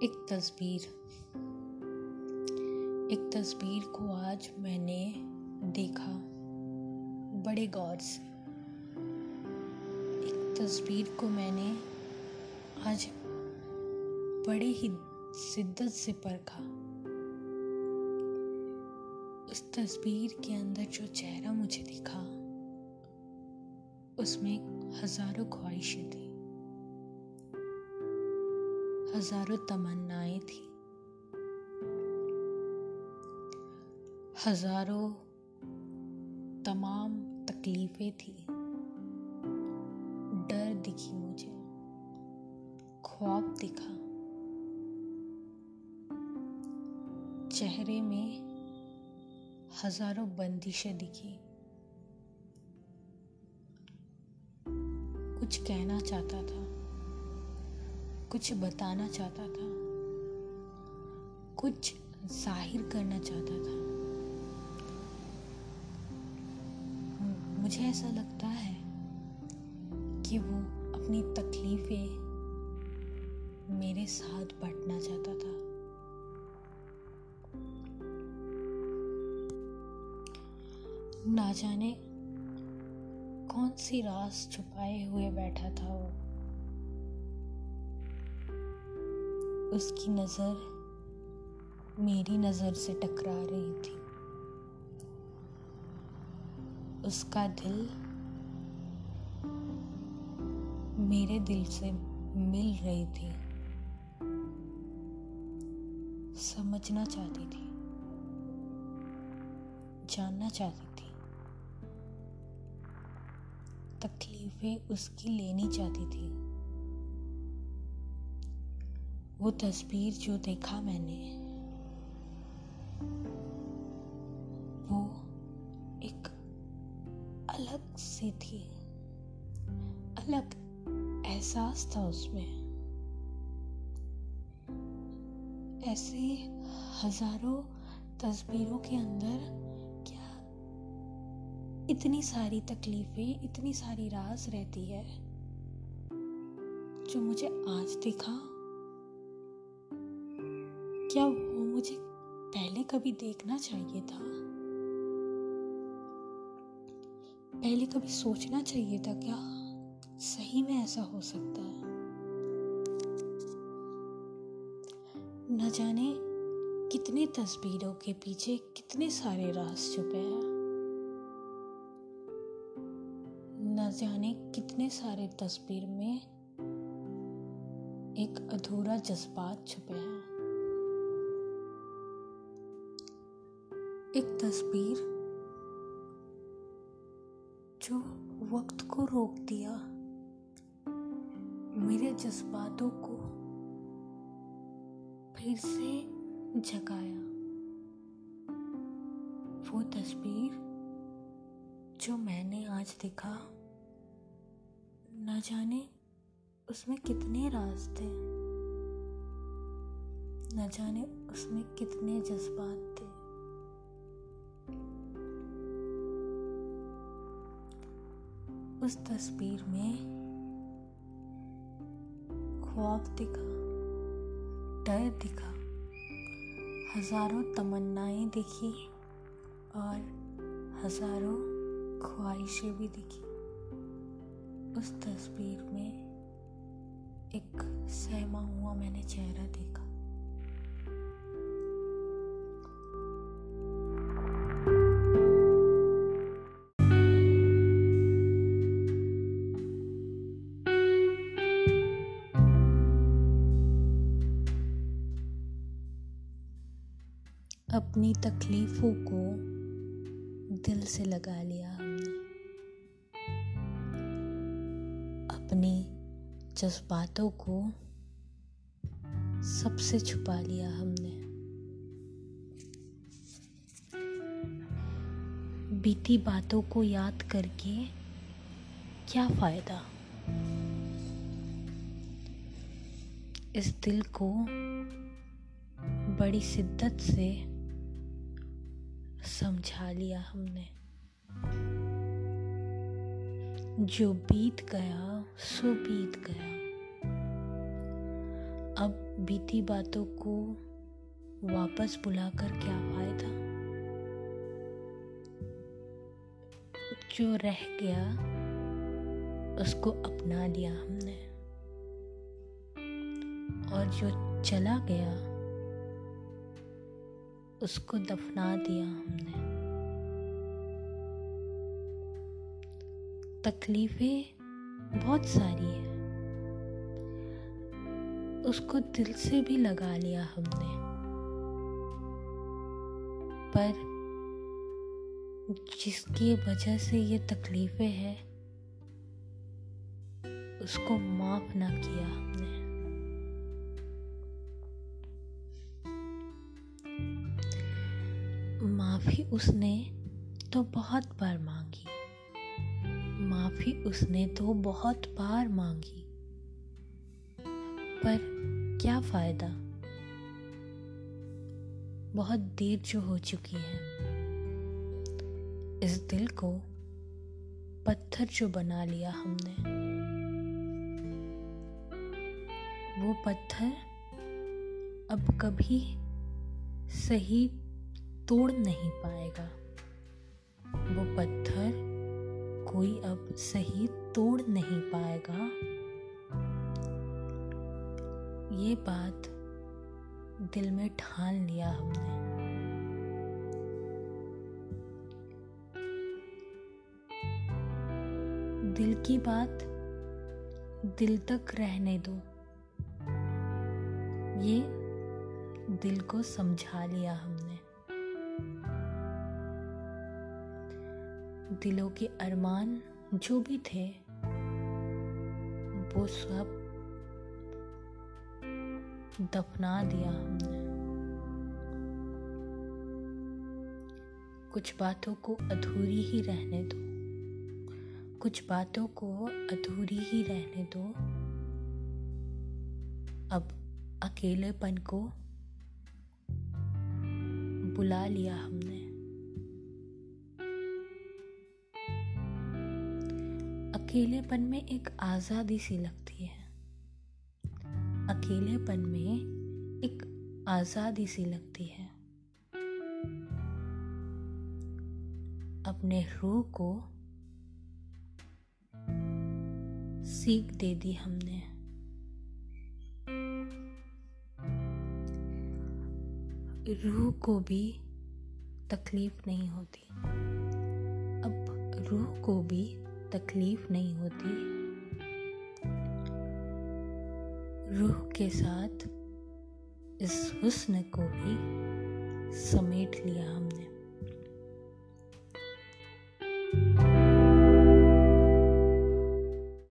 ایک تصویر ایک تصویر کو آج میں نے دیکھا۔ بڑے غور سے ایک تصویر کو میں نے آج بڑے ہی شدت سے پرکھا۔ اس تصویر کے اندر جو چہرہ مجھے دکھا، اس میں ہزاروں خواہشیں تھیں۔ ہزاروں تمنائیں تھیں۔ ہزاروں تمام تکلیفیں تھیں۔ ڈر دکھی مجھے، خواب دکھا۔ چہرے میں ہزاروں بندشیں دکھی کچھ کہنا چاہتا تھا۔ کچھ بتانا چاہتا تھا۔ کچھ ظاہر کرنا چاہتا تھا۔ مجھے ایسا لگتا ہے کہ وہ اپنی تکلیفیں میرے ساتھ بٹنا چاہتا تھا۔ نہ جانے کون سی راز چھپائے ہوئے بیٹھا تھا وہ۔ اس کی نظر میری نظر سے ٹکرا رہی تھی۔ اس کا دل میرے دل سے مل رہی تھی۔ سمجھنا چاہتی تھی۔ جاننا چاہتی تھی۔ تکلیفیں اس کی لینی چاہتی تھی۔ وہ تصویر جو دیکھا میں نے، وہ ایک الگ سی تھی۔ الگ احساس تھا اس میں۔ ایسے ہزاروں تصویروں کے اندر کیا اتنی ساری تکلیفیں، اتنی ساری راز رہتی ہے جو مجھے آج دکھا؟ کیا وہ مجھے پہلے کبھی دیکھنا چاہیے تھا۔ پہلے کبھی سوچنا چاہیے تھا کیا صحیح میں ایسا ہو سکتا ہے۔ نہ جانے کتنے تصویروں کے پیچھے کتنے سارے راز چھپے ہیں۔ نہ جانے کتنے سارے تصویر میں ایک ادھورا جذبات چھپے ہیں۔ ایک تصویر جو وقت کو روک دیا، میرے جذباتوں کو پھر سے جگایا۔ وہ تصویر جو میں نے آج دیکھا، نہ جانے اس میں کتنے راز تھے نہ جانے اس میں کتنے جذبات تھے۔ اس تصویر میں خواب دکھا، ڈر دکھا، ہزاروں تمنائیں دکھی اور ہزاروں خواہشیں بھی دکھی۔ اس تصویر میں ایک سہما ہوا میں نے چہرہ دیکھا۔ اپنی تکلیفوں کو دل سے لگا لیا ہم نے۔ اپنی جذباتوں کو سب سے چھپا لیا ہم نے۔ بیتی باتوں کو یاد کر کے کیا فائدہ؟ اس دل کو بڑی شدت سے سمجھا لیا ہم نے۔ جو بیت گیا، سو بیت گیا۔ اب بیتی باتوں کو واپس بلا کر کیا فائدہ؟ جو رہ گیا، اس کو اپنا لیا ہم نے۔ اور جو چلا گیا اس کو دفنا دیا ہم نے۔ تکلیفیں بہت ساری ہیں۔ اس کو دل سے بھی لگا لیا ہم نے۔ پر جس کی وجہ سے یہ تکلیفیں ہیں، اس کو معاف نہ کیا ہم نے۔ معافی اس نے تو بہت بار مانگی۔ معافی اس نے تو بہت بار مانگی۔ پر کیا فائدہ؟ بہت دیر جو ہو چکی ہے۔ اس دل کو پتھر جو بنا لیا ہم نے۔ وہ پتھر اب کبھی صحیح توڑ نہیں پائے گا۔ وہ پتھر کوئی اب صحیح توڑ نہیں پائے گا۔ یہ بات دل میں ٹھان لیا ہم نے۔ دل کی بات دل تک رہنے دو۔ یہ دل کو سمجھا لیا ہم نے۔ دلوں کے ارمان جو بھی تھے، وہ سب دفنا دیا ہم نے۔ کچھ باتوں کو ادھوری ہی رہنے دو۔ کچھ باتوں کو ادھوری ہی رہنے دو۔ اب اکیلے پن کو بلا لیا ہم نے۔ اکیلے پن میں ایک آزادی سی لگتی ہے اکیلے پن میں ایک آزادی سی لگتی ہے اپنے روح کو سیکھ دے دی ہم نے روح کو بھی تکلیف نہیں ہوتی اب روح کو بھی تکلیف نہیں ہوتی۔ روح کے ساتھ اس حسن کو بھی سمیٹ لیا ہم نے۔